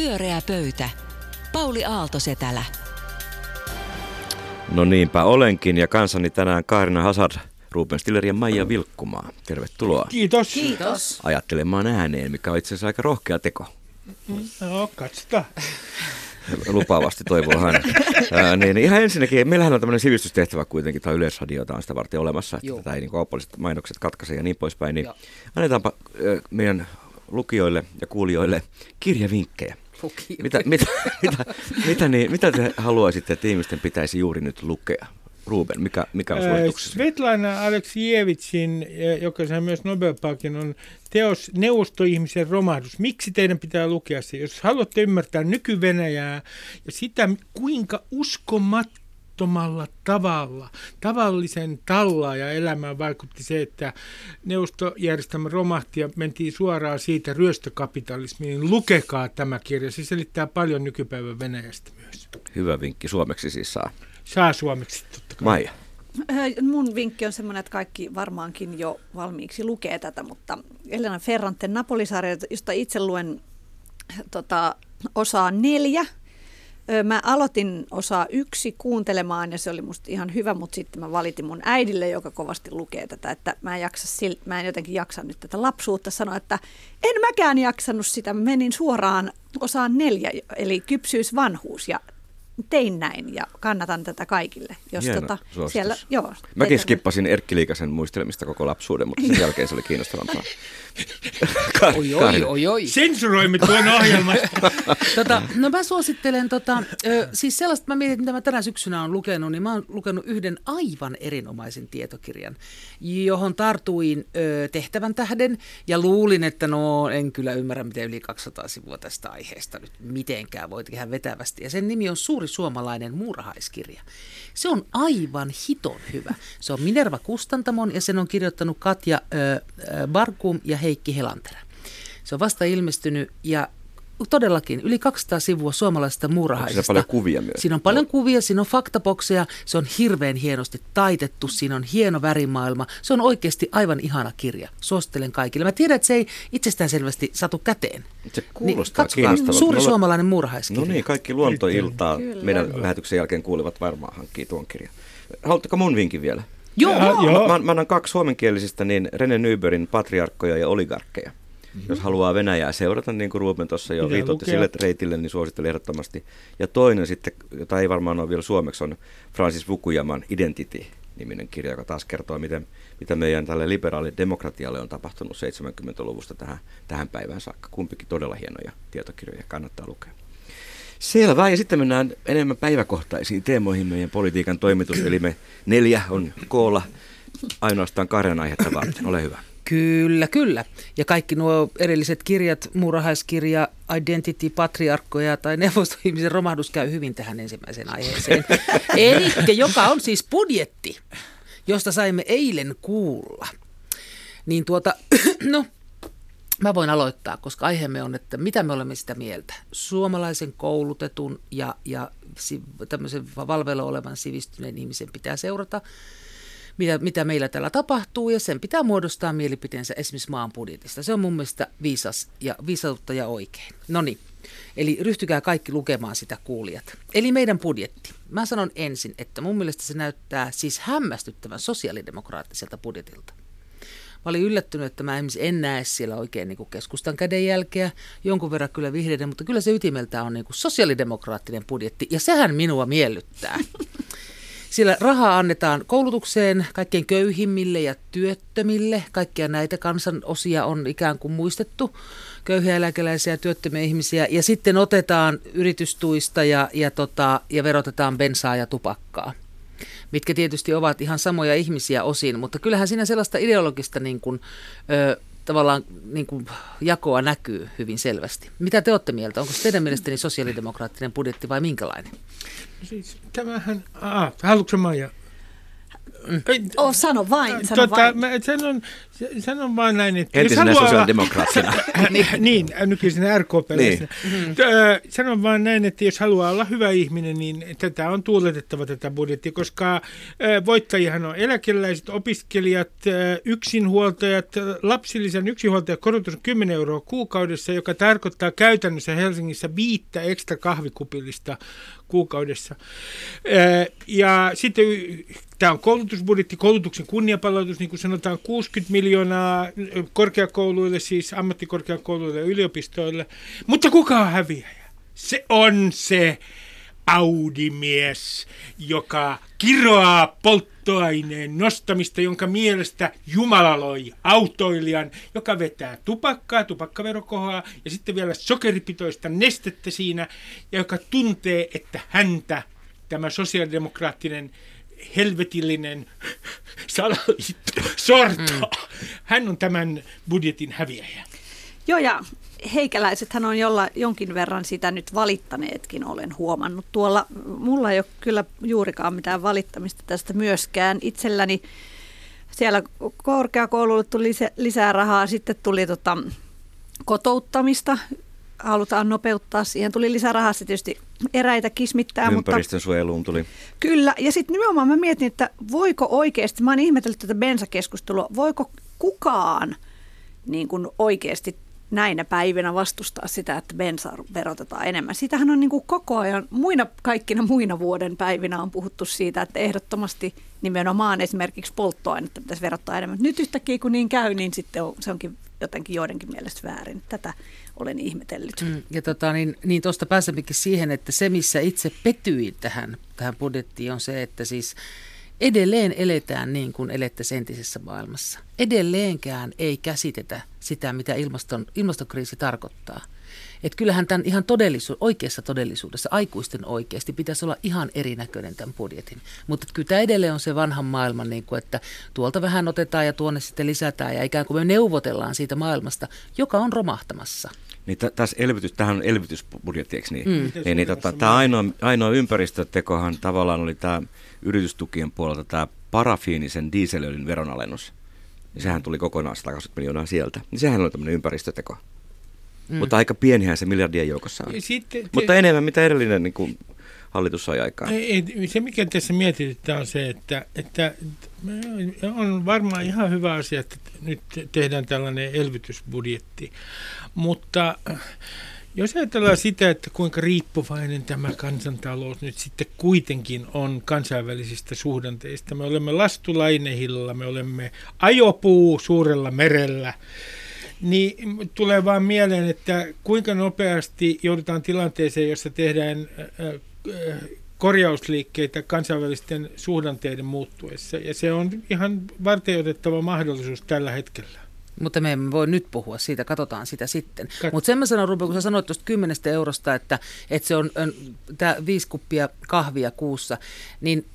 Pyöreä pöytä. Pauli Aaltosetälä. No niinpä olenkin ja kansani tänään Kaarina Hazard, Ruben Stiller ja Maija Vilkkumaa. Tervetuloa Kiitos. Kiitos. ajattelemaan ääneen, mikä on itse asiassa aika rohkea teko. No, katsotaan. Lupaavasti toivoo hän. Ää, niin ihan ensinnäkin, meillähän on tämmöinen sivistystehtävä kuitenkin, tai yleisradio on sitä varten olemassa, että Joo. tätä ei niin kaupalliset mainokset katkaise ja niin poispäin, niin Joo. annetaanpa ää, meidän lukijoille ja kuulijoille kirjavinkkejä. Lukio. Mitä, mitä, mitä, mitä, niin, mitä te haluaisitte, että ihmisten pitäisi juuri nyt lukea? Ruben, mikä, mikä on Ää, suosituksesi? Svetlana Aleksijevitsin, joka sai myös Nobel-palkin, on teos Neuvostoihmisen romahdus. Miksi teidän pitää lukea se? Jos haluatte ymmärtää nyky-Venäjää ja sitä, kuinka uskomattomalla tavalla tavallisen tallaa ja elämään vaikutti se, että neuvostojärjestelmä romahti ja mentiin suoraan siitä ryöstökapitalismiin. niin Lukekaa tämä kirja. Se selittää paljon nykypäivän Venäjästä myös. Hyvä vinkki, suomeksi siis saa. Saa suomeksi totta kai. Maija. Ö, Mun vinkki on semmoinen, että kaikki varmaankin jo valmiiksi lukee tätä, mutta Elena Ferranten Napolisarja, josta itse luen tota, osaa neljä. Mä aloitin osaa yksi kuuntelemaan ja se oli musta ihan hyvä, mutta sitten mä valitin mun äidille, joka kovasti lukee tätä, että mä en, jaksa, sil- mä en jotenkin jaksa nyt tätä lapsuutta sanoa, että en mäkään jaksanut sitä. Mä menin suoraan osaan neljä, eli kypsyys, vanhuus ja tein näin ja kannatan tätä kaikille. Jos Hieno tota, suositus. siellä, joo, Mäkin skippasin Erkki Liikasen muistelemista koko lapsuuden, mutta sen jälkeen se oli kiinnostavampaa. Ka- Oi, oi, oi, oi. Sensuroimme tuon ohjelman. Tota, no mä suosittelen, tota, ö, siis sellaista, mä mietin, mitä mä tänä syksynä olen lukenut, niin mä oon lukenut yhden aivan erinomaisen tietokirjan, johon tartuin ö, tehtävän tähden ja luulin, että no en kyllä ymmärrä, miten yli 200 sivua tästä aiheesta nyt mitenkään voi tehdä vetävästi. Ja sen nimi on Suuri suomalainen muurahaiskirja. Se on aivan hiton hyvä. Se on Minerva Kustantamon ja sen on kirjoittanut Katja ö, ö, Barkum ja Heikki Helanterä. Se on vasta ilmestynyt ja todellakin yli 200 sivua suomalaisesta muurahaisesta. siinä paljon kuvia myös? Siinä on paljon kuvia, siinä on faktabokseja, se on hirveän hienosti taitettu, siinä on hieno värimaailma. Se on oikeasti aivan ihana kirja. Suosittelen kaikille. Mä tiedän, että se ei itsestään selvästi satu käteen. Se kuulostaa katsokaa, kiinnostavalta. Suuri Mulla- suomalainen muurahaiskirja. No niin, kaikki luontoiltaa Kyllä. meidän lähetyksen jälkeen kuulevat varmaan hankkii tuon kirjan. Haluatteko mun vinkin vielä? Joo, Ja- joo. Mä, mä annan kaksi suomenkielisistä, niin Rene Nybergin Patriarkkoja ja oligarkkeja. Jos haluaa Venäjää seurata, niin kuin Ruben tuossa jo viitoitti sille reitille, niin suosittelen ehdottomasti. Ja toinen sitten, jota ei varmaan ole vielä suomeksi, on Francis Fukuyaman Identity-niminen kirja, joka taas kertoo, miten, mitä meidän tälle liberaalille demokratialle on tapahtunut 70-luvusta tähän, tähän päivään saakka. Kumpikin todella hienoja tietokirjoja, kannattaa lukea. Selvä, ja sitten mennään enemmän päiväkohtaisiin teemoihin meidän politiikan toimitus, eli me neljä on koolla ainoastaan kahden aihetta varten. Ole hyvä. Kyllä, kyllä. Ja kaikki nuo erilliset kirjat, muurahaiskirja, Identity, Patriarkkoja tai neuvostoihmisen romahdus käy hyvin tähän ensimmäiseen aiheeseen. Eli joka on siis budjetti, josta saimme eilen kuulla. Niin tuota, no, mä voin aloittaa, koska aiheemme on, että mitä me olemme sitä mieltä. Suomalaisen koulutetun ja, ja tämmöisen valveilla olevan sivistyneen ihmisen pitää seurata mitä, mitä meillä täällä tapahtuu, ja sen pitää muodostaa mielipiteensä esimerkiksi maan budjetista. Se on mun mielestä viisas ja viisautta ja oikein. No niin, eli ryhtykää kaikki lukemaan sitä kuulijat. Eli meidän budjetti. Mä sanon ensin, että mun mielestä se näyttää siis hämmästyttävän sosiaalidemokraattiselta budjetilta. Mä olin yllättynyt, että mä esimerkiksi en näe siellä oikein niin kuin keskustan kädenjälkeä, jonkun verran kyllä vihreiden, mutta kyllä se ytimeltä on niin kuin sosiaalidemokraattinen budjetti, ja sehän minua miellyttää. Siellä rahaa annetaan koulutukseen kaikkein köyhimmille ja työttömille. Kaikkia näitä kansanosia on ikään kuin muistettu, köyhiä eläkeläisiä ja työttömiä ihmisiä. Ja sitten otetaan yritystuista ja, ja, tota, ja verotetaan bensaa ja tupakkaa mitkä tietysti ovat ihan samoja ihmisiä osin, mutta kyllähän siinä sellaista ideologista niin kuin, ö, tavallaan niin kuin jakoa näkyy hyvin selvästi. Mitä te olette mieltä? Onko se teidän mielestäni sosiaalidemokraattinen budjetti vai minkälainen? Siis tämähän, ah, haluatko Maija? Ei, Oh, sano vain, sano tota, vain. mä sanon, sanon vaan näin, että jos Entisenä haluaa sosiaalidemokraattina. niin, niin nykyisenä rkp Niin. niin. Sanon vaan näin, että jos haluaa olla hyvä ihminen, niin tätä on tuuletettava tätä budjettia, koska ö, voittajihan on eläkeläiset, opiskelijat, ö, yksinhuoltajat, ö, lapsillisen yksinhuoltajan korotus on 10 euroa kuukaudessa, joka tarkoittaa käytännössä Helsingissä viittä ekstra kahvikupillista kuukaudessa. Ja sitten tämä on koulutusbudjetti, koulutuksen kunniapalautus, niin kuin sanotaan, 60 miljoonaa korkeakouluille, siis ammattikorkeakouluille ja yliopistoille. Mutta kuka on häviäjä? Se on se Audi-mies, joka kiroaa polttoaineen nostamista, jonka mielestä Jumala loi autoilijan, joka vetää tupakkaa, tupakkaverokohaa ja sitten vielä sokeripitoista nestettä siinä, ja joka tuntee, että häntä tämä sosiaalidemokraattinen helvetillinen salaliitto sortaa. Hän on tämän budjetin häviäjä. Joo, ja heikäläisethän on jolla, jonkin verran sitä nyt valittaneetkin, olen huomannut. Tuolla mulla ei ole kyllä juurikaan mitään valittamista tästä myöskään. Itselläni siellä korkeakoululle tuli lisä- lisää rahaa, sitten tuli tota, kotouttamista, halutaan nopeuttaa, siihen tuli lisää rahaa, se tietysti eräitä kismittää, mutta Ympäristön suojeluun tuli. Kyllä, ja sitten nimenomaan mä mietin, että voiko oikeasti, mä oon ihmetellyt tätä bensakeskustelua, voiko kukaan niin kuin oikeasti näinä päivinä vastustaa sitä, että bensa verotetaan enemmän. Sitähän on niin kuin koko ajan, muina, kaikkina muina vuoden päivinä on puhuttu siitä, että ehdottomasti nimenomaan esimerkiksi polttoainetta pitäisi verottaa enemmän. Nyt yhtäkkiä kun niin käy, niin sitten on, se onkin jotenkin joidenkin mielestä väärin. Tätä olen ihmetellyt. Mm, Ja tota, niin, niin tuosta pääsemmekin siihen, että se missä itse petyin tähän, tähän budjettiin on se, että siis edelleen eletään niin kuin elette entisessä maailmassa. Edelleenkään ei käsitetä sitä, mitä ilmaston, ilmastokriisi tarkoittaa. Et kyllähän tämän ihan todellisu- oikeassa todellisuudessa, aikuisten oikeasti, pitäisi olla ihan erinäköinen tämän budjetin. Mutta kyllä tämä edelleen on se vanhan maailman, niin kuin, että tuolta vähän otetaan ja tuonne sitten lisätään ja ikään kuin me neuvotellaan siitä maailmasta, joka on romahtamassa. Niin tä- tässä elvytys, tämähän on elvytysbudjetti, eikö niin? Mm. Niin, niin tota, tämä ainoa, ainoa ympäristötekohan tavallaan oli tämä yritystukien puolelta tämä parafiinisen dieselöljyn veronalennus. Ja sehän tuli kokonaan 120 miljoonaa sieltä. Niin sehän oli tämmöinen ympäristöteko. Mm. Mutta aika pienihän se miljardien joukossa on. Sitten, Mutta enemmän mitä edellinen niin kuin hallitus sai aikaan. Ei, ei, se, mikä tässä mietityttää, on se, että, että on varmaan ihan hyvä asia, että nyt tehdään tällainen elvytysbudjetti. Mutta jos ajatellaan sitä, että kuinka riippuvainen tämä kansantalous nyt sitten kuitenkin on kansainvälisistä suhdanteista. Me olemme lastulainehilla, me olemme ajopuu suurella merellä. Niin tulee vaan mieleen, että kuinka nopeasti joudutaan tilanteeseen, jossa tehdään korjausliikkeitä kansainvälisten suhdanteiden muuttuessa. Ja se on ihan varteenotettava mahdollisuus tällä hetkellä. Mutta me emme voi nyt puhua siitä, katsotaan sitä sitten. Kat- Mutta sen mä sanon, Ruben, kun sä sanoit tuosta 10 eurosta, että, että se on, on tämä viisi kuppia kahvia kuussa, niin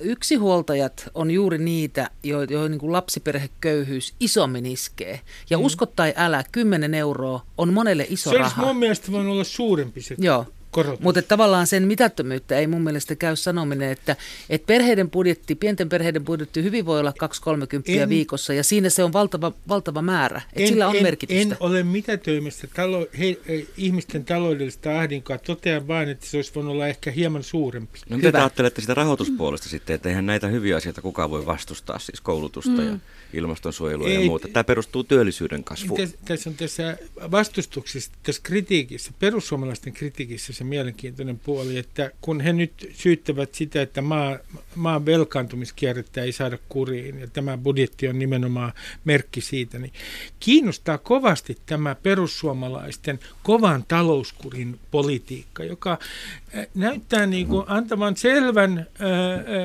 yksinhuoltajat on juuri niitä, joihin jo, niin kuin lapsiperheköyhyys isommin iskee. Ja mm. usko tai älä, 10 euroa on monelle iso se olisi raha. mun mielestä voinut olla suurempi se Joo. Korotus. Mutta tavallaan sen mitättömyyttä ei mun mielestä käy sanominen, että, että perheiden budjetti, pienten perheiden budjetti hyvin voi olla 2-30 En- viikossa ja siinä se on valtava, valtava määrä. Että sillä on en, merkitystä. En ole mitätöimässä talo, he, he, ihmisten taloudellista ahdinkoa. Totean vain, että se olisi voinut olla ehkä hieman suurempi. No mitä te ajattelette sitä rahoituspuolesta sitten, että eihän näitä hyviä asioita kukaan voi vastustaa, siis koulutusta mm. ja ilmastonsuojelua Ei, ja muuta. Tämä perustuu työllisyyden kasvuun. Tässä, tässä on tässä vastustuksessa, tässä kritiikissä, perussuomalaisten kritiikissä se mielenkiintoinen puoli, että kun he nyt syyttävät sitä, että maa, maan velkaantumiskierrettä ei saada kuriin, ja tämä budjetti on nimenomaan merkki siitä, niin kiinnostaa kovasti tämä perussuomalaisten kovan talouskurin politiikka, joka äh, näyttää niin kuin antavan selvän äh,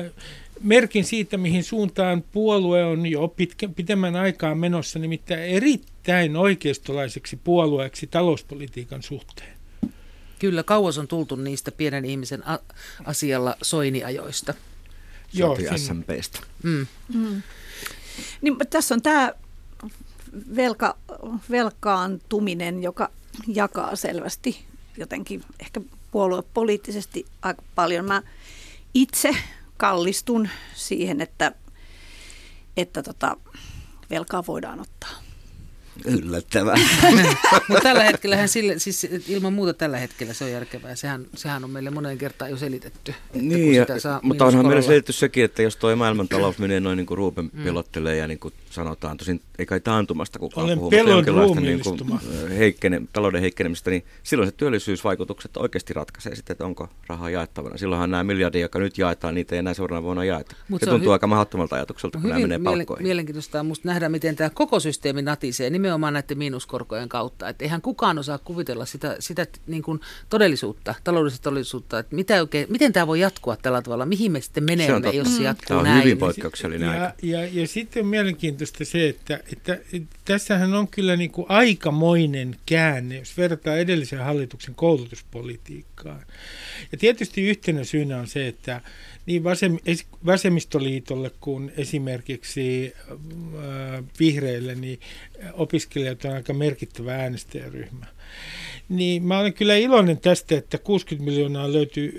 äh, merkin siitä, mihin suuntaan puolue on jo pitkä, pitemmän aikaa menossa, nimittäin erittäin oikeistolaiseksi puolueeksi talouspolitiikan suhteen. Kyllä, kauas on tultu niistä pienen ihmisen a- asialla soiniajoista. Joo, SMPstä. Mm. Niin, tässä on tämä velka, velkaantuminen, joka jakaa selvästi jotenkin ehkä puoluepoliittisesti aika paljon. Mä itse kallistun siihen, että, että tota, velkaa voidaan ottaa. Yllättävää. Mutta tällä hetkellä, sille, siis ilman muuta tällä hetkellä se on järkevää. Sehän, sehän on meille monen kertaan jo selitetty. Niin, ja, mutta onhan meille selitetty sekin, että jos tuo maailmantalous menee noin niin kuin Ruupen mm. pelottelee ja niin kuin sanotaan, tosin ei kai taantumasta kukaan Olen puhu, mutta jonkinlaista niin kuin, heikkene, talouden heikkenemistä, niin silloin se työllisyysvaikutukset oikeasti ratkaisee sitten, että onko rahaa jaettavana. Silloinhan nämä miljardia, jotka nyt jaetaan, niitä ei enää seuraavana vuonna jaeta. Mut se, se tuntuu hy- aika mahdottomalta ajatukselta, kun nämä menee palkkoihin. Mielenkiintoista on musta nähdä, miten tämä koko systeemi natisee nimenomaan näiden miinuskorkojen kautta. Että eihän kukaan osaa kuvitella sitä, sitä niin kuin todellisuutta, taloudellista todellisuutta, että mitä oikein, miten tämä voi jatkua tällä tavalla, mihin me sitten menemme, se jos se jatkuu tämä on näin. hyvin poikkeuksellinen ja, aika. Ja, ja, ja sitten on mielenkiintoista se, että, että, tässähän on kyllä niin kuin aikamoinen käänne, jos verrataan edellisen hallituksen koulutuspolitiikkaan. Ja tietysti yhtenä syynä on se, että niin vasem, vasemmistoliitolle kuin esimerkiksi äh, vihreille, niin opiskelijat on aika merkittävä äänestäjäryhmä. Niin mä olen kyllä iloinen tästä, että 60 miljoonaa löytyy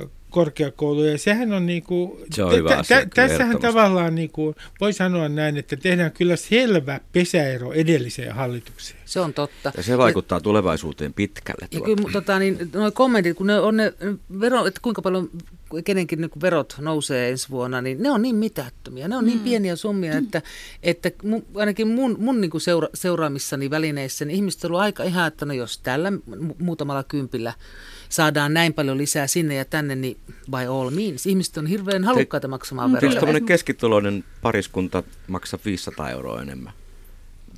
äh, korkeakouluja. Ja sehän on niin kuin, Se on hyvä asia, tässähän tavallaan niin kuin, voi sanoa näin, että tehdään kyllä selvä pesäero edelliseen hallitukseen. Se on totta. Ja se vaikuttaa ja, tulevaisuuteen pitkälle. Ja kyllä, tota, niin, noi kommentit, kun ne on ne vero, että kuinka paljon kenenkin niin verot nousee ensi vuonna, niin ne on niin mitättömiä, ne on niin mm. pieniä summia, mm. että, että mun, ainakin mun, mun niin kuin seura, seuraamissani välineissä, niin ihmiset on ollut aika ihan, että no jos tällä muutamalla kympillä saadaan näin paljon lisää sinne ja tänne, niin by all means. Ihmiset on hirveän halukkaita maksamaan veroja. Eikö tämmöinen keskituloinen pariskunta maksaa 500 euroa enemmän?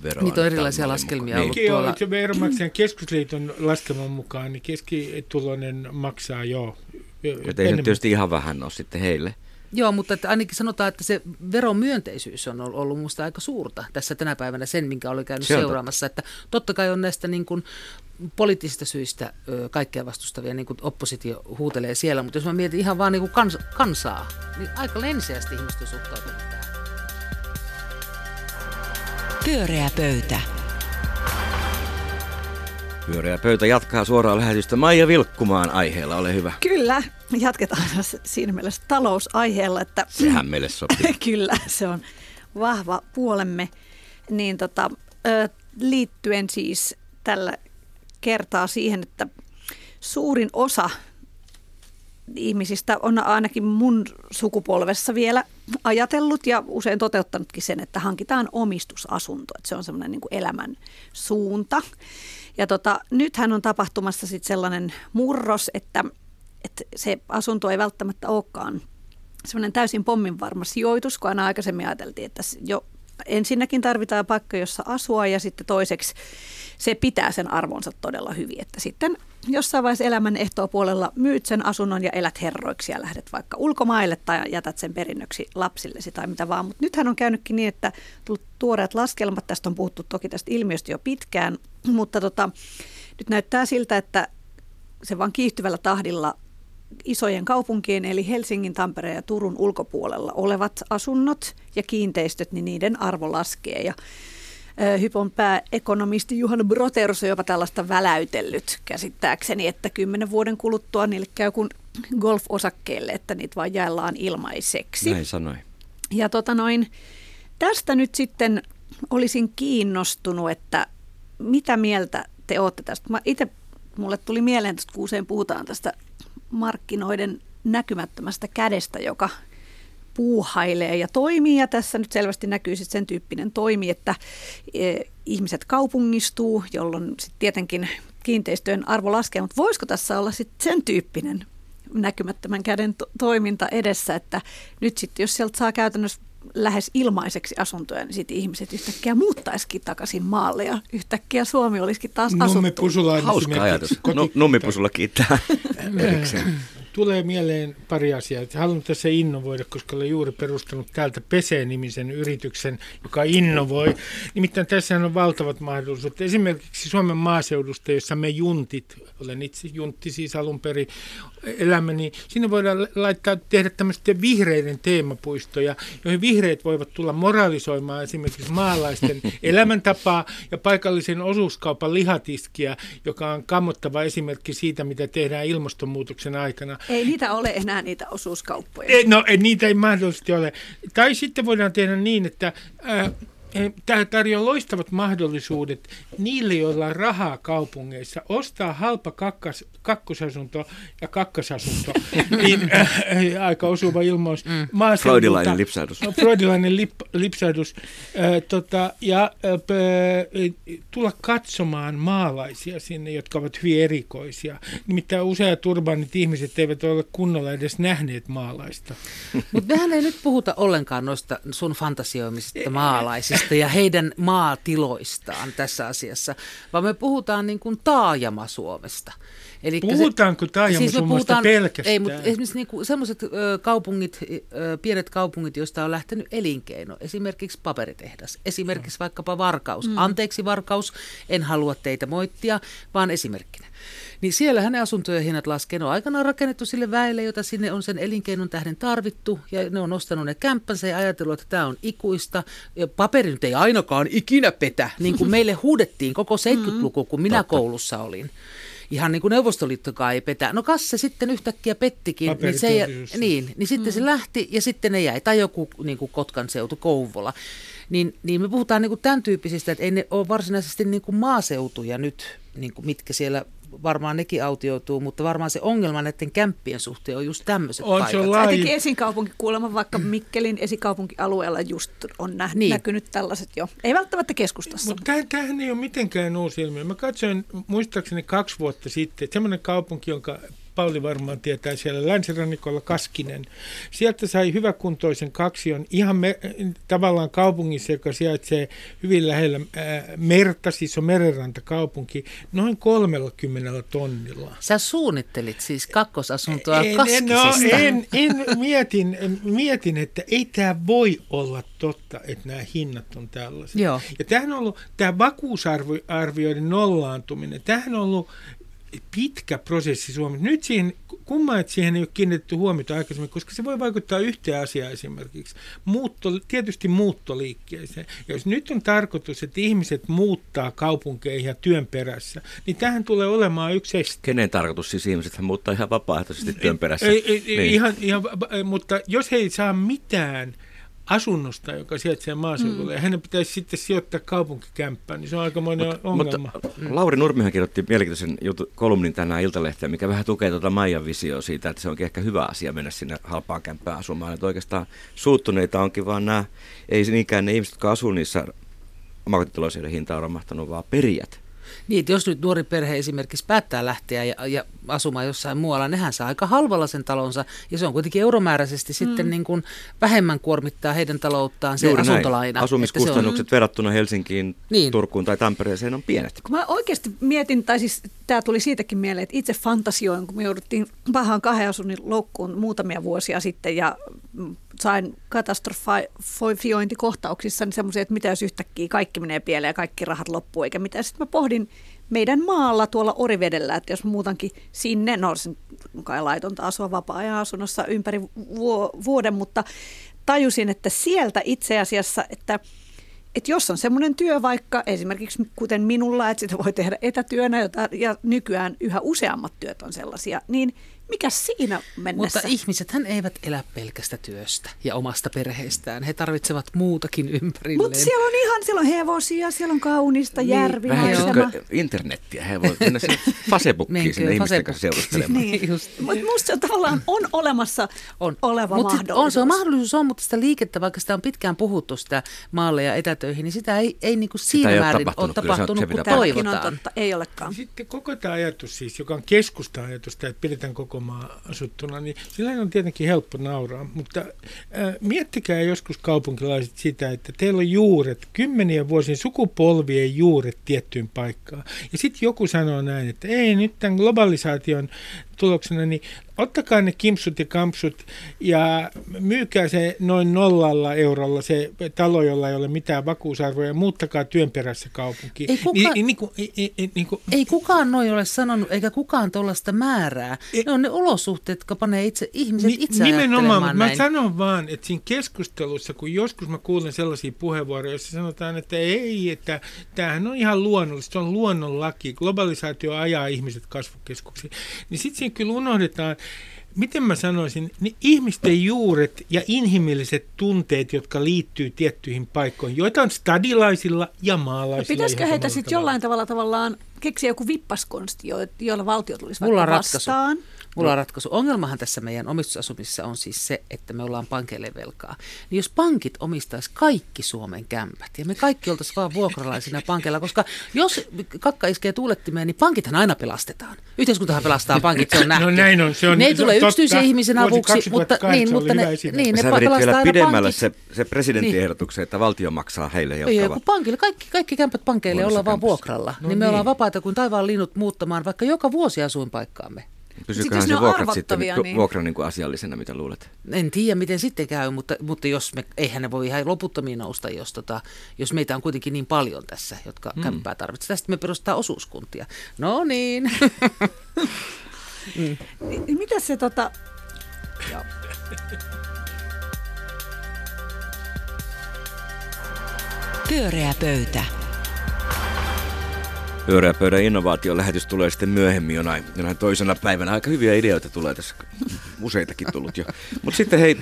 veroa. Niitä on erilaisia laskelmia niin. ollut Niin. tuolla. Veronmaksajan keskusliiton laskelman mukaan, niin keskituloinen maksaa jo. Että ei se tietysti ihan vähän ole sitten heille. Joo, mutta että ainakin sanotaan, että se veronmyönteisyys on ollut minusta aika suurta tässä tänä päivänä sen, minkä oli käynyt seuraamassa. Että totta kai on näistä niin kuin poliittisista syistä ö, kaikkea vastustavia, niin kuin oppositio huutelee siellä, mutta jos mä mietin ihan vaan niin kuin kans, kansaa, niin aika lenseästi ihmiset on suhtautunut tähän. Pyöreä pöytä. Pyöreä pöytä jatkaa suoraan lähetystä Maija Vilkkumaan aiheella, ole hyvä. Kyllä, jatketaan siinä mielessä talousaiheella, että Sehän meille sopii. kyllä se on vahva puolemme, niin tota, liittyen siis tällä kertaa siihen, että suurin osa ihmisistä on ainakin mun sukupolvessa vielä ajatellut ja usein toteuttanutkin sen, että hankitaan omistusasunto. Että se on semmoinen niin elämän suunta. Ja tota, nythän on tapahtumassa sitten sellainen murros, että, että se asunto ei välttämättä olekaan semmoinen täysin pomminvarma sijoitus, kun aina aikaisemmin ajateltiin, että jo ensinnäkin tarvitaan paikka, jossa asua ja sitten toiseksi se pitää sen arvonsa todella hyvin. Että sitten jossain vaiheessa elämän puolella myyt sen asunnon ja elät herroiksi ja lähdet vaikka ulkomaille tai jätät sen perinnöksi lapsillesi tai mitä vaan. Mutta nythän on käynytkin niin, että tullut tuoreet laskelmat, tästä on puhuttu toki tästä ilmiöstä jo pitkään, mutta tota, nyt näyttää siltä, että se vaan kiihtyvällä tahdilla isojen kaupunkien eli Helsingin, Tampereen ja Turun ulkopuolella olevat asunnot ja kiinteistöt, niin niiden arvo laskee. Ja Hypon pääekonomisti Juhan Broterus on jopa tällaista väläytellyt käsittääkseni, että kymmenen vuoden kuluttua niille käy kuin golfosakkeelle, että niitä vaan jaellaan ilmaiseksi. Näin sanoi. Ja tota noin, tästä nyt sitten olisin kiinnostunut, että mitä mieltä te olette tästä. Mä itse, mulle tuli mieleen, että kun usein puhutaan tästä markkinoiden näkymättömästä kädestä, joka puuhailee ja toimii. Ja tässä nyt selvästi näkyy sitten sen tyyppinen toimi, että e, ihmiset kaupungistuu, jolloin sitten tietenkin kiinteistöjen arvo laskee. Mutta voisiko tässä olla sitten sen tyyppinen näkymättömän käden to- toiminta edessä, että nyt sitten jos sieltä saa käytännössä lähes ilmaiseksi asuntoja, niin sitten ihmiset yhtäkkiä muuttaisikin takaisin maalle ja yhtäkkiä Suomi olisikin taas asuttu. Hauska ajatus. No, Nummipusulla kiittää erikseen tulee mieleen pari asiaa. Haluan tässä innovoida, koska olen juuri perustanut täältä Pese-nimisen yrityksen, joka innovoi. Nimittäin tässä on valtavat mahdollisuudet. Esimerkiksi Suomen maaseudusta, jossa me juntit, olen itse juntti siis alun perin elämä, niin sinne voidaan laittaa, tehdä tämmöistä vihreiden teemapuistoja, joihin vihreät voivat tulla moralisoimaan esimerkiksi maalaisten elämäntapaa ja paikallisen osuuskaupan lihatiskiä, joka on kammottava esimerkki siitä, mitä tehdään ilmastonmuutoksen aikana. Ei niitä ole enää niitä osuuskauppoja. Ei, no ei, niitä ei mahdollisesti ole. Tai sitten voidaan tehdä niin, että ää, Tämä tarjoaa loistavat mahdollisuudet niille, joilla on rahaa kaupungeissa, ostaa halpa kakkas, kakkosasunto ja kakkasasunto. niin, äh, aika osuva ilmaus. Mm. Freudilainen lipsahdus. No, freudilainen lip, lipsahdus. Äh, tota, ja äh, tulla katsomaan maalaisia sinne, jotka ovat hyvin erikoisia. Nimittäin useat urbaanit ihmiset eivät ole kunnolla edes nähneet maalaista. Mutta mehän ei nyt puhuta ollenkaan noista sun fantasioimisista maalaisista ihmisistä ja heidän maatiloistaan tässä asiassa, vaan me puhutaan niin kuin taajama-Suomesta. Eli Puhutaanko taajama siis puhutaan, pelkästään? Ei, mutta esimerkiksi niin sellaiset kaupungit, ö, pienet kaupungit, joista on lähtenyt elinkeino, esimerkiksi paperitehdas, esimerkiksi no. vaikkapa Varkaus. Mm. Anteeksi Varkaus, en halua teitä moittia, vaan esimerkkinä. Niin siellä hänen asuntojen hinnat laskee. Ne on aikanaan rakennettu sille väelle, jota sinne on sen elinkeinon tähden tarvittu. Ja ne on nostanut ne kämppänsä ja ajatellut, että tämä on ikuista. Ja paperi nyt ei ainakaan ikinä petä, niin kuin meille huudettiin koko 70-luku, kun minä koulussa olin ihan niin kuin Neuvostoliittokaan ei petä. No kas se sitten yhtäkkiä pettikin, niin, se, niin, niin sitten mm. se lähti ja sitten ne jäi, tai joku niin kuin Kotkan seutu, Kouvola. Niin, niin me puhutaan niin kuin tämän tyyppisistä, että ei ne ole varsinaisesti niin kuin maaseutuja nyt, niin kuin mitkä siellä varmaan nekin autioituu, mutta varmaan se ongelma näiden kämppien suhteen on just tämmöiset on, paikat. Se on Etenkin esikaupunki kuulemma, vaikka Mikkelin esikaupunkialueella just on nä- niin. näkynyt tällaiset jo. Ei välttämättä keskustassa. Mutta tämähän ei ole mitenkään uusi ilmiö. Mä katsoin muistaakseni kaksi vuotta sitten, että semmoinen kaupunki, jonka Pauli varmaan tietää siellä länsirannikolla Kaskinen. Sieltä sai hyväkuntoisen kaksion ihan me, tavallaan kaupungissa, joka sijaitsee hyvin lähellä ää, merta, siis on merenranta kaupunki, noin 30 tonnilla. Sä suunnittelit siis kakkosasuntoa en, Kaskisesta. No, en, en mietin, mietin, että ei tämä voi olla totta, että nämä hinnat on tällaiset. Joo. Ja tämähän on ollut, tämä vakuusarvioiden nollaantuminen, tämähän on ollut pitkä prosessi Suomessa. Nyt siihen, kumma, että siihen ei ole kiinnitetty huomiota aikaisemmin, koska se voi vaikuttaa yhteen asiaan esimerkiksi. Muutto, tietysti muuttoliikkeeseen. Jos nyt on tarkoitus, että ihmiset muuttaa kaupunkeihin ja työn perässä, niin tähän tulee olemaan yksi este. Kenen tarkoitus siis ihmiset muuttaa ihan vapaaehtoisesti työn perässä? Ei, ei, niin. ihan, ihan, mutta jos he ei saa mitään – asunnosta, joka sijaitsee maaseudulla, mm. ja hänen pitäisi sitten sijoittaa kaupunkikämppään, niin se on aikamoinen Mut, ongelma. Mutta Lauri Nurmihan kirjoitti mielenkiintoisen jutu, kolumnin tänään Iltalehteen, mikä vähän tukee tuota Maijan visioa siitä, että se onkin ehkä hyvä asia mennä sinne halpaan kämppään asumaan. Että oikeastaan suuttuneita onkin vaan nämä, ei niinkään ne ihmiset, jotka asuu niissä omakotitaloisen hinta on romahtanut, vaan perijät niin, että jos nyt nuori perhe esimerkiksi päättää lähteä ja, ja asumaan jossain muualla, nehän saa aika halvalla sen talonsa ja se on kuitenkin euromääräisesti mm. sitten niin kuin vähemmän kuormittaa heidän talouttaan se Juuri asuntolaina. Näin. Asumiskustannukset on, verrattuna Helsinkiin, niin. Turkuun tai Tampereeseen on pienet. Kun mä oikeasti mietin, tai siis tämä tuli siitäkin mieleen, että itse fantasioin, kun me jouduttiin pahaan kahden asunnin loukkuun muutamia vuosia sitten ja sain katastrofiointikohtauksissa niin semmoisia, että mitä jos yhtäkkiä kaikki menee pieleen ja kaikki rahat loppuu, eikä mitä. Sitten mä pohdin meidän maalla tuolla Orivedellä, että jos muutankin sinne, no se kai laitonta asua vapaa-ajan asunnossa ympäri vuoden, mutta tajusin, että sieltä itse asiassa, että että jos on semmoinen työ vaikka esimerkiksi kuten minulla, että sitä voi tehdä etätyönä, jota, ja nykyään yhä useammat työt on sellaisia, niin – mikä siinä mennessä? Mutta ihmisethän eivät elä pelkästä työstä ja omasta perheestään. He tarvitsevat muutakin ympärilleen. Mutta siellä on ihan, siellä on hevosia, siellä on kaunista niin, järvi. Vähän internettiä. He voivat mennä sinne Facebookiin sinne ihmisten kanssa seurustelemaan. niin. Mutta musta se tavallaan on olemassa on. oleva Mut mahdollisuus. On, se on mahdollisuus on, mutta sitä liikettä, vaikka sitä on pitkään puhuttu sitä maalle ja etätöihin, niin sitä ei, ei niinku siinä ei määrin ole tapahtunut, kun toivotaan. On totta, ei olekaan. Sitten koko tämä ajatus siis, joka on keskusta-ajatus, että pidetään koko koko maa asuttuna, niin sillä on tietenkin helppo nauraa. Mutta äh, miettikää joskus kaupunkilaiset sitä, että teillä on juuret, kymmeniä vuosien sukupolvien juuret tiettyyn paikkaan. Ja sitten joku sanoo näin, että ei nyt tämän globalisaation tuloksena, niin ottakaa ne kimpsut ja kampsut ja myykää se noin nollalla eurolla se talo, jolla ei ole mitään vakuusarvoja ja muuttakaa työn perässä kaupunkiin. Ei, kuka, niin, niin, kuin, ei, ei, niin kuin, ei kukaan noin ole sanonut, eikä kukaan tuollaista määrää. Ei, ne on ne olosuhteet, jotka panee itse, ihmiset ni, itse Nimenomaan, mutta mä sanon vaan, että siinä keskustelussa, kun joskus mä kuulen sellaisia puheenvuoroja, joissa sanotaan, että ei, että tämähän on ihan luonnollista, se on luonnonlaki, globalisaatio ajaa ihmiset kasvukeskuksiin, niin sitten usein kyllä unohdetaan, miten mä sanoisin, niin ihmisten juuret ja inhimilliset tunteet, jotka liittyy tiettyihin paikkoihin, joita on stadilaisilla ja maalaisilla. Pitäisikö ihan heitä sitten jollain tavalla tavallaan keksiä joku vippaskonsti, jo- joilla valtio tulisi Mulla vaikka ratkaisu. vastaan? Mulla on ratkaisu. Ongelmahan tässä meidän omistusasumisessa on siis se, että me ollaan pankeille velkaa. Niin jos pankit omistaisi kaikki Suomen kämpät ja me kaikki oltaisiin vaan vuokralaisina pankeilla, koska jos kakka iskee tuulettimeen, niin pankithan aina pelastetaan. Yhteiskuntahan pelastaa pankit, se on nähty. No näin on, se on- ne ei tule yksityisen ihmisen avuksi, 2008 mutta, niin, mutta ne, niin, ne Sä pelastaa vielä aina pidemmälle pankit. se, se presidentin Niin. ehdotuksen, että valtio maksaa heille, jotka Ei, ovat... kun pankille, kaikki, kaikki kämpät pankeille ollaan vaan vuokralla. No niin me niin. ollaan vapaita kuin taivaan linnut muuttamaan vaikka joka vuosi asuinpaikkaamme. Ne se on vuokrat sitten niin- vuokra niin kuin asiallisena, mitä luulet? En tiedä, miten sitten käy, mutta, mutta jos me, eihän ne voi ihan loputtomiin nousta, jos, tota, jos meitä on kuitenkin niin paljon tässä, jotka hmm. kämppää tarvitsevat. Tästä me perustaa osuuskuntia. No niin. Niin Mitä se tota... Joo. Pyöreä pöytä. Pyöreä pöydän innovaatiolähetys tulee sitten myöhemmin jonain, jonain toisena päivänä. Aika hyviä ideoita tulee tässä, useitakin tullut jo. Mutta sitten hei,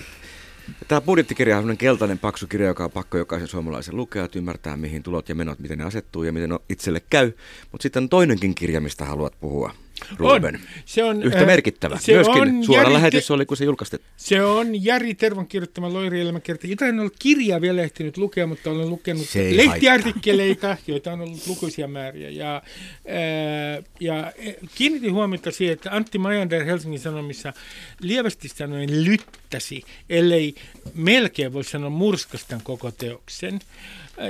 tämä budjettikirja on sellainen keltainen paksu kirja, joka on pakko jokaisen suomalaisen lukea, että ymmärtää mihin tulot ja menot, miten ne asettuu ja miten ne itselle käy. Mutta sitten on toinenkin kirja, mistä haluat puhua. Ruben. Se on, Yhtä äh, merkittävä. se Myöskin on suora Jari lähetys oli, kun se julkaistettiin. Se on Jari Tervon kirjoittama Loiri kerta, jota en ole kirjaa vielä ehtinyt lukea, mutta olen lukenut lehtiartikkeleita, joita on ollut lukuisia määriä. Ja, ää, ja äh, kiinnitin huomiota siihen, että Antti Majander Helsingin Sanomissa lievästi sanoen lyttäsi, ellei melkein voi sanoa murskasi tämän koko teoksen.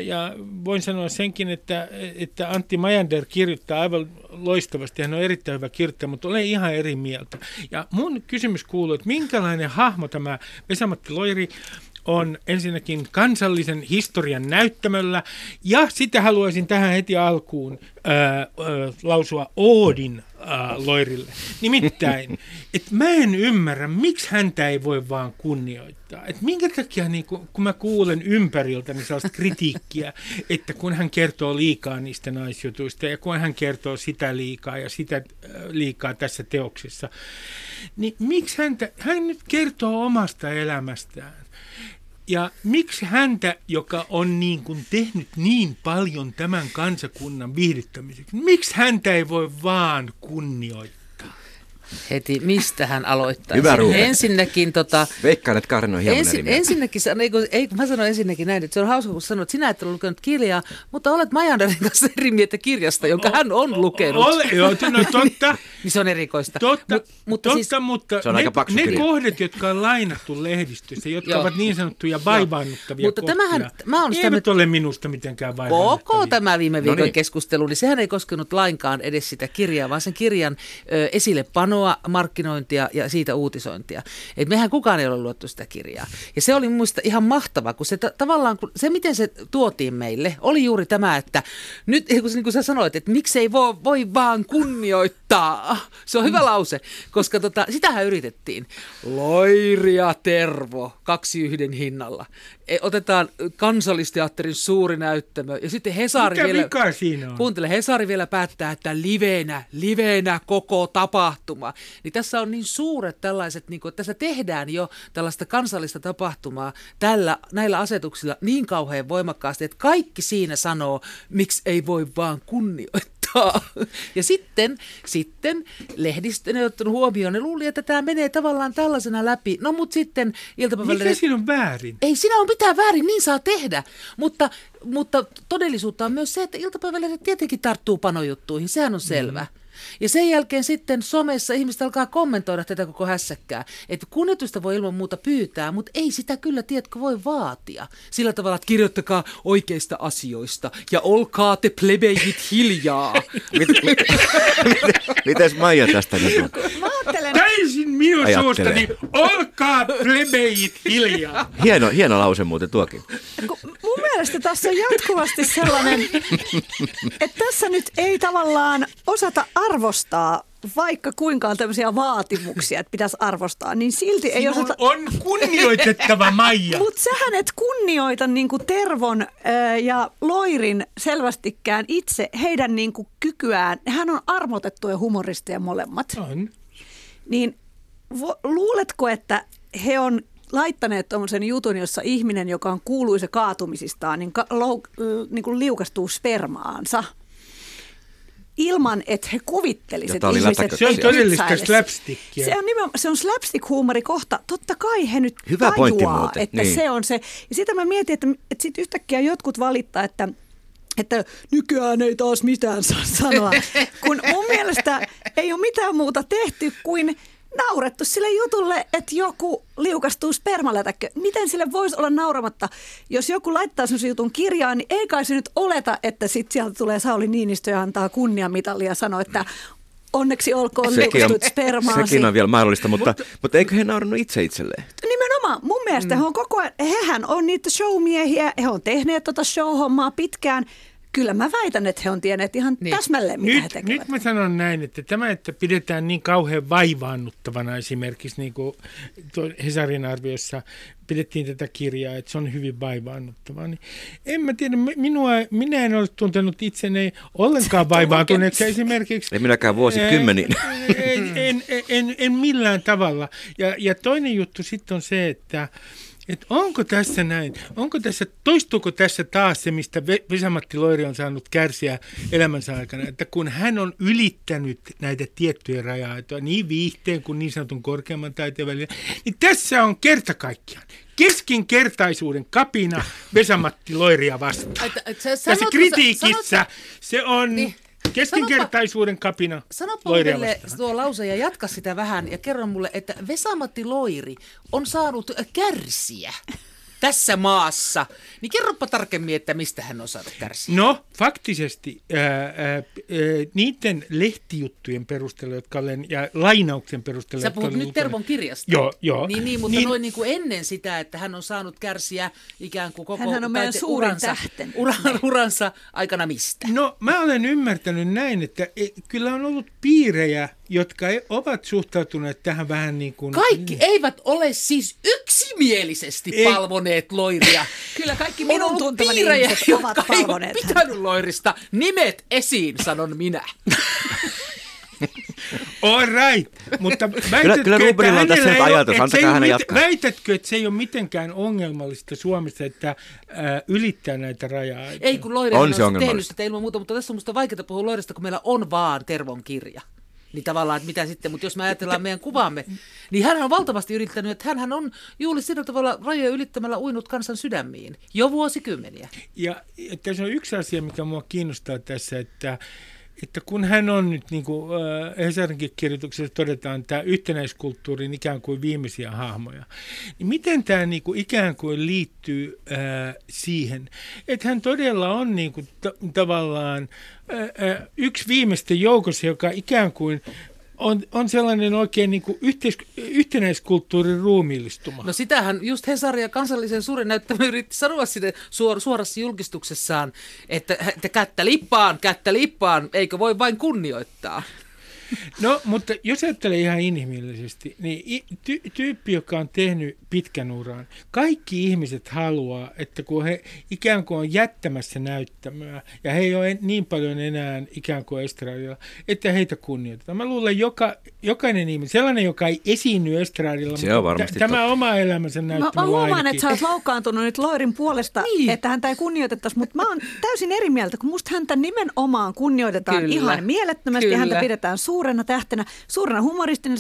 Ja voin sanoa senkin, että, että Antti Majander kirjoittaa aivan loistavasti, hän on erittäin hyvä kirjoittaja, mutta olen ihan eri mieltä. Ja mun kysymys kuuluu, että minkälainen hahmo tämä Vesamatti Loiri on ensinnäkin kansallisen historian näyttämöllä, ja sitten haluaisin tähän heti alkuun ää, ää, lausua Oodin ää, Loirille. Nimittäin, että mä en ymmärrä, miksi häntä ei voi vaan kunnioittaa. Että minkä takia, niin kun, kun mä kuulen ympäriltä niin sellaista kritiikkiä, että kun hän kertoo liikaa niistä naisjutuista, ja kun hän kertoo sitä liikaa ja sitä liikaa tässä teoksessa, niin miksi häntä, hän nyt kertoo omasta elämästään. Ja miksi häntä, joka on niin kuin tehnyt niin paljon tämän kansakunnan viihdyttämiseksi, miksi häntä ei voi vaan kunnioittaa? Heti, mistä hän aloittaa? Hyvä, Ruben. Ensinnäkin tota, Veikkaan, että Karin on hieman eri Ensin, mieltä. ensinnäkin, ei, kun, ei, kun mä sanon ensinnäkin näin, että se on hauska, kun sanoit, että sinä et ole lukenut kirjaa, mutta olet Majanderin kanssa eri mieltä kirjasta, jonka hän on lukenut. Ole, joo, no totta, niin se on erikoista. totta, Mut- mutta totta siis, mutta Se on ne, aika paksu ne kirja. kohdat, jotka on lainattu lehdistössä, jotka Joo. ovat niin sanottuja vaivaannuttavia Mutta kohtia, tämähän- mä sitä eivät ole minusta mitenkään vaivaannuttavia. Koko tämä viime viikon No no niin. keskustelu, niin sehän ei koskenut lainkaan edes sitä kirjaa, vaan sen kirjan ö, esillepanoa, markkinointia ja siitä uutisointia. Et mehän kukaan ei ole luettu sitä kirjaa. Ja se oli mielestä ihan mahtava, kun se ta- tavallaan, kun se miten se tuotiin meille, oli juuri tämä, että nyt, kun, niin kuin sä sanoit, että miksei voi, voi vaan kunnioittaa. Se on hyvä lause, koska tota, sitähän yritettiin. Loiria Tervo, kaksi yhden hinnalla. E, otetaan kansallisteatterin suuri näyttämö ja sitten Hesari Mikä vielä... siinä on? Kuuntele, Hesari vielä päättää, että livenä, livenä koko tapahtuma. Niin tässä on niin suuret tällaiset, niin kuin, että tässä tehdään jo tällaista kansallista tapahtumaa tällä, näillä asetuksilla niin kauhean voimakkaasti, että kaikki siinä sanoo, miksi ei voi vaan kunnioittaa. Ja sitten, sitten lehdistö ne ottanut huomioon, ne luuli, että tämä menee tavallaan tällaisena läpi. No mutta sitten iltapäivällä... Mikä siinä on väärin? Ei siinä ole mitään väärin, niin saa tehdä. Mutta, mutta todellisuutta on myös se, että iltapäivälehdet tietenkin tarttuu panojuttuihin, sehän on selvä. Mm. Ja sen jälkeen sitten somessa ihmiset alkaa kommentoida tätä koko hässäkkää. Että kunnioitusta voi ilman muuta pyytää, mutta ei sitä kyllä, tiedätkö, voi vaatia. Sillä tavalla, että kirjoittakaa oikeista asioista ja olkaa te plebejit hiljaa. Mit, mit, mites Maija tästä nyt on? Mä ajattelen, Täysin minun Ajattelee. suustani, olkaa plebejit hiljaa. Hieno, hieno lause muuten tuokin. kun mun mielestä tässä on jatkuvasti sellainen, että tässä nyt ei tavallaan osata arvostaa, vaikka kuinka on tämmöisiä vaatimuksia, että pitäisi arvostaa, niin silti ei Sinun osata... on kunnioitettava Maija. Mutta sähän et kunnioita niinku Tervon ää, ja Loirin selvästikään itse heidän niinku kykyään. Hän on armotettuja humoristeja molemmat. On. Niin vo, luuletko, että he on laittaneet tuommoisen jutun, jossa ihminen, joka on kuuluisa kaatumisistaan, niin, ka, lou, niin kuin liukastuu spermaansa ilman, että he kuvittelisivat, ihmiset. Se on todellista slapstickia. Se on, nimenomaan, se on slapstick-huumori kohta. Totta kai he nyt Hyvä tajuaa, että niin. se on se. Ja sitä mä mietin, että, että sitten yhtäkkiä jotkut valittaa, että että nykyään ei taas mitään saa sanoa, kun mun mielestä ei ole mitään muuta tehty kuin naurettu sille jutulle, että joku liukastuu spermalätäkkö. Miten sille voisi olla nauramatta? Jos joku laittaa sen jutun kirjaan, niin ei kai se nyt oleta, että sitten sieltä tulee Sauli Niinistö ja antaa kunniamitalia ja sanoo, että onneksi olkoon liukastut spermaasi. sekin on vielä mahdollista, mutta, mutta, mutta eikö he naurannut itse itselleen? Nimenomaan. Mun mielestä mm. he on koko ajan, hehän on niitä showmiehiä, he on tehneet tota show-hommaa pitkään. Kyllä mä väitän, että he on tienneet ihan Niin. täsmälleen, mitä he Nyt, tekevät. nyt mä sanon näin, että tämä, että pidetään niin kauhean vaivaannuttavana esimerkiksi niin kuin Hesarin arviossa pidettiin tätä kirjaa, että se on hyvin vaivaannuttavaa, niin en mä tiedä, mi- minua, minä en ole tuntenut itseni ollenkaan vaivaantuneeksi esimerkiksi. Ei minäkään vuosikymmeniin. En, en, en, en, en millään tavalla. Ja, ja toinen juttu sitten on se, että et onko tässä näin, onko tässä, toistuuko tässä taas se, mistä Ve- Vesa-Matti Loiri on saanut kärsiä elämänsä aikana, että kun hän on ylittänyt näitä tiettyjä raja-aitoja, niin viihteen kuin niin sanotun korkeamman taiteen välillä, niin tässä on kerta kaikkiaan keskinkertaisuuden kapina Vesa-Matti Loiria vastaan. Että- että sä- Tässä sanotko sä- kritiikissä sanotko- se on Niin. Keskinkertaisuuden kapina Sanoppa vastaan. tuo lause ja jatka sitä vähän ja kerro mulle, että Vesamatti Loiri on saanut kärsiä tässä maassa. Niin kerropa tarkemmin, että mistä hän on saanut kärsiä. No, faktisesti ää, ää, ää, niiden lehtijuttujen perusteella, jotka olen, ja lainauksen perusteella, Sä puhut nyt Tervon kirjasta. Joo, joo. Niin, niin mutta Niin- noin niin kuin ennen sitä, että hän on saanut kärsiä ikään kuin koko Hänhän on meidän suurin uransa, tähten. uran, uransa aikana mistä? No, mä olen ymmärtänyt näin, että e, kyllä on ollut piirejä, jotka e, ovat suhtautuneet tähän vähän niin kuin... Kaikki eivät ole siis yksimielisesti Ei. palvoneet Loiria. Kyllä kaikki On minun tuntemani ihmiset ovat palvoneet pitänyt Loirista. Nimet esiin, sanon minä. All right, mutta väitätkö, kyllä on että tässä ei ole- ajatus, että se antakaa ei ole hänen mit- jatkaa. Väitätkö, että se ei ole mitenkään ongelmallista Suomessa, että ää, ylittää näitä rajaa? Ei kun Loiri On on se tehnyt sitä ilman muuta, mutta tässä on musta vaikeaa puhua Loirista, kun meillä on vaan Tervon kirja. Niin tavallaan, että mitä sitten, mutta jos me ajatellaan meidän kuvaamme, niin hän on valtavasti yrittänyt, että hän on juuri sillä tavalla rajoja ylittämällä uinut kansan sydämiin jo vuosikymmeniä. Ja, ja tässä on yksi asia, mikä mua kiinnostaa tässä, että, että kun hän on nyt, niin kuin äh, Hesarinkin kirjoituksessa todetaan, tämä yhtenäiskulttuurin ikään kuin viimeisiä hahmoja, niin miten tämä niin kuin ikään kuin liittyy äh, siihen, että hän todella on niin kuin ta- tavallaan äh, äh, yksi viimeisten joukossa, joka ikään kuin on, on sellainen oikein niin kuin yhteis, yhtenäiskulttuurin ruumiillistuma. No sitähän just Hesari ja kansallisen suuren näyttämö yritti sanoa sitä suor- suorassa julkistuksessaan, että, että kättä lippaan, kättä lippaan, eikö voi vain kunnioittaa. No, mutta jos ajattelee ihan inhimillisesti, niin ty- tyyppi, joka on tehnyt pitkän uran, kaikki ihmiset haluaa, että kun he ikään kuin on jättämässä näyttämöä, ja he ei ole en- niin paljon enää ikään kuin estradilla, että heitä kunnioitetaan. Mä luulen, joka, jokainen ihminen, sellainen, joka ei esiinny estradilla, Se on varmasti tä- tämä totta. oma elämänsä Mä, näyttämö mä huomaan, ainakin. että sä oot loukkaantunut nyt Loirin puolesta, Niin. niin. että häntä ei kunnioitettaisi, mutta mä oon täysin eri mieltä, kun musta häntä nimenomaan kunnioitetaan Kyllä. ihan mielettömästi. Kyllä. Häntä pidetään suurena tähtenä, suurena humoristina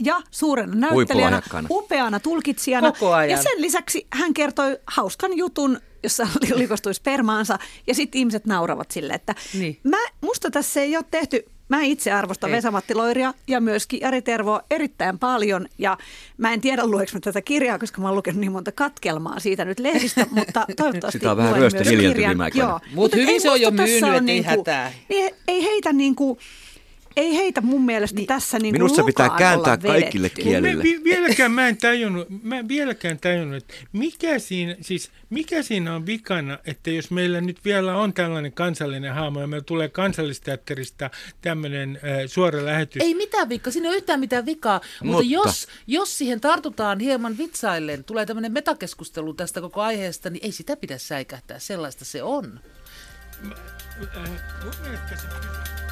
ja suurena näyttelijänä, upeana tulkitsijana. Koko ajan. Ja sen lisäksi hän kertoi hauskan jutun, jossa likostui spermaansa, ja sitten ihmiset nauravat sille, että Niin. mä, musta tässä ei ole tehty Mä itse arvostan Ei. Vesa-Matti Loiria ja myöskin Jari Tervoa erittäin paljon. Ja mä en tiedä, lueks mä tätä kirjaa, koska mä oon lukenut niin monta katkelmaa siitä nyt lehdistä, mutta toivottavasti Sitä on vähän ryöstö. Mut et hyvin ei se on jo myynyt, ei niinku- hätää. Niin, ei heitä niinku, ei heitä mun mielestä niin, tässä niinku Minusta pitää kääntää kaikille Mä, kielille. vi- vieläkään mä en tajunnut, mä en vieläkään tajunnut, että mikä siinä, siis mikä siinä on vikana, että jos meillä nyt vielä on tällainen kansallinen hahmo ja meillä tulee kansallisteatterista tämmöinen äh, suora lähetys. Ei mitään vikaa, siinä ei ole yhtään mitään vikaa, mutta, Mutta- jos, jos siihen tartutaan hieman vitsaillen, tulee tämmöinen metakeskustelu tästä koko aiheesta, niin ei sitä pidä säikähtää, sellaista se on. Äh, mun mielestä se-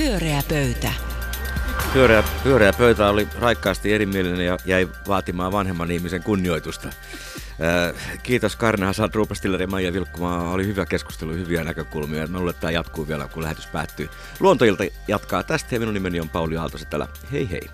Pyöreä pöytä. Pyöreä, pyöreä pöytä oli raikkaasti erimielinen ja jäi vaatimaan vanhemman ihmisen kunnioitusta. Äh, kiitos Karne Hasan, Ruupastiller ja Maija Vilkkumaa. Oli hyvä keskustelu, hyviä näkökulmia. Mä luulen, että tämä jatkuu vielä, kun lähetys päättyy. Luontoilta jatkaa tästä ja minun nimeni on Pauli Aaltoset täällä. Hei hei.